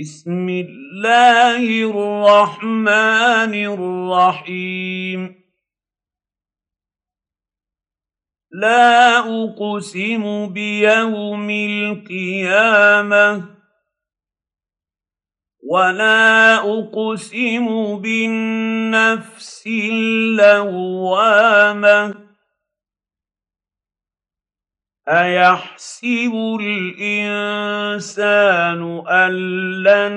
بسم الله الرحمن الرحيم. لا أقسم بيوم القيامة ولا أقسم بالنفس اللوامة ايحسب الانسان ان لن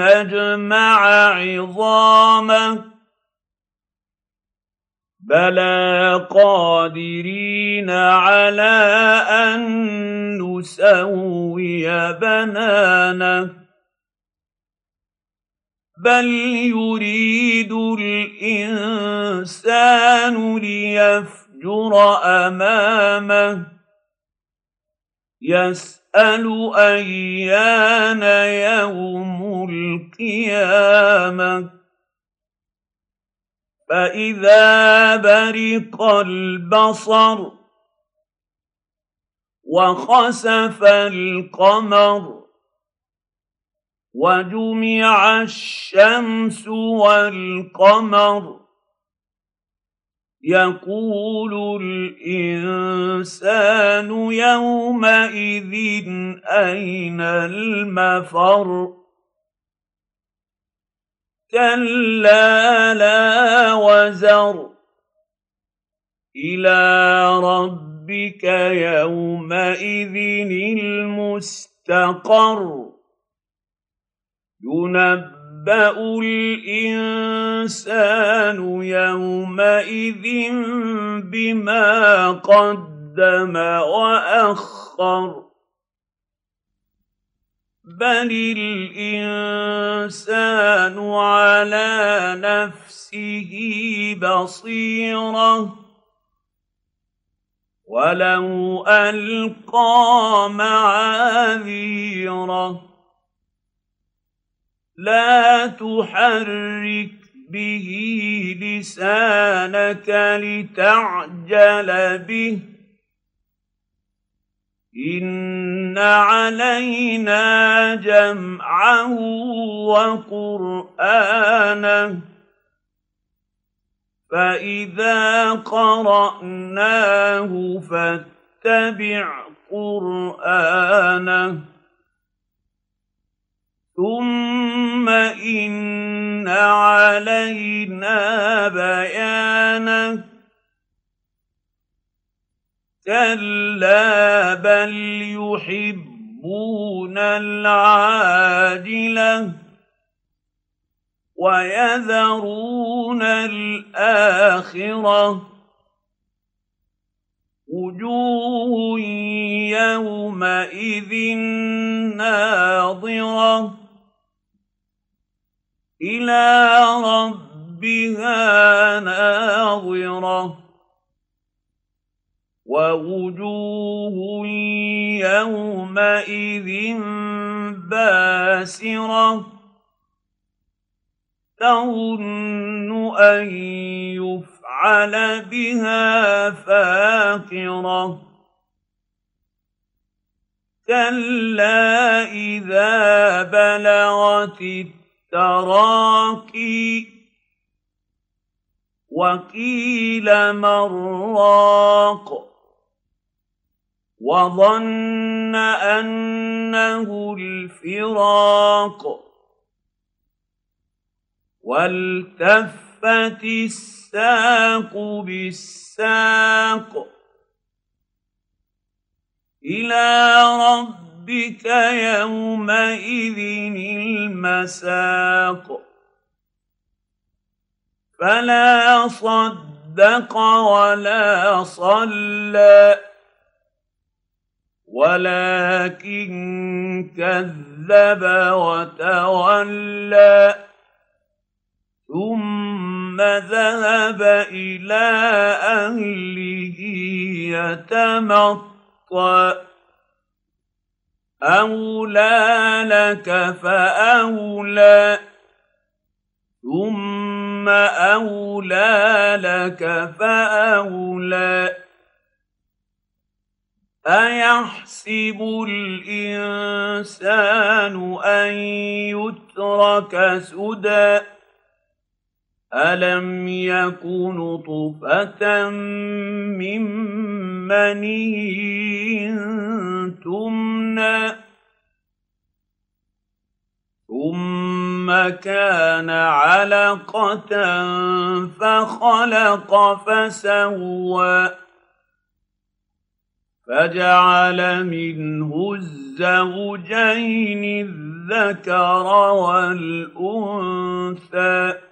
نجمع عظامه بلى قادرين على ان نسوي بنانه بل يريد الانسان ليفجر امامه يسأل أيان يوم القيامة. فإذا برق البصر وخسف القمر وجمع الشمس والقمر يقول الانسان يومئذ اين المفر كلا لا وزر إلى ربك يومئذ المستقر ينبا الانسان يومئذ بما قدم وأخر. بل الإنسان على نفسه بصيرة. ولو ألقى معاذيره لا تحرك به لسانك لتعجل به. إن علينا جمعه وقرآنه. فإذا قرأناه فاتبع قرآنه. ثم علينا بيانه. كلا بل يحبون العاجلة ويذرون الآخرة. وجوه يومئذ ناظرة. إلى ربها ناظرة ووجوه يومئذ باسرة تظن أن يفعل بها فاقرة كلا إذا بلغت التراقي وقيل من راق وظن أنه الفراق والتفت الساق بالساق رب ربك يومئذ المساق. فلا صدق ولا صلى ولكن كذب وتولى ثم ذهب إلى أهله يتمطى. أولى لك فأولى ثم أولى لك فأولى ايحسب الانسان ان يترك سدى الم يك نطفه من مني تمنى ثم كان علقة فخلق فسوى. فجعل منه الزوجين الذكر والأنثى.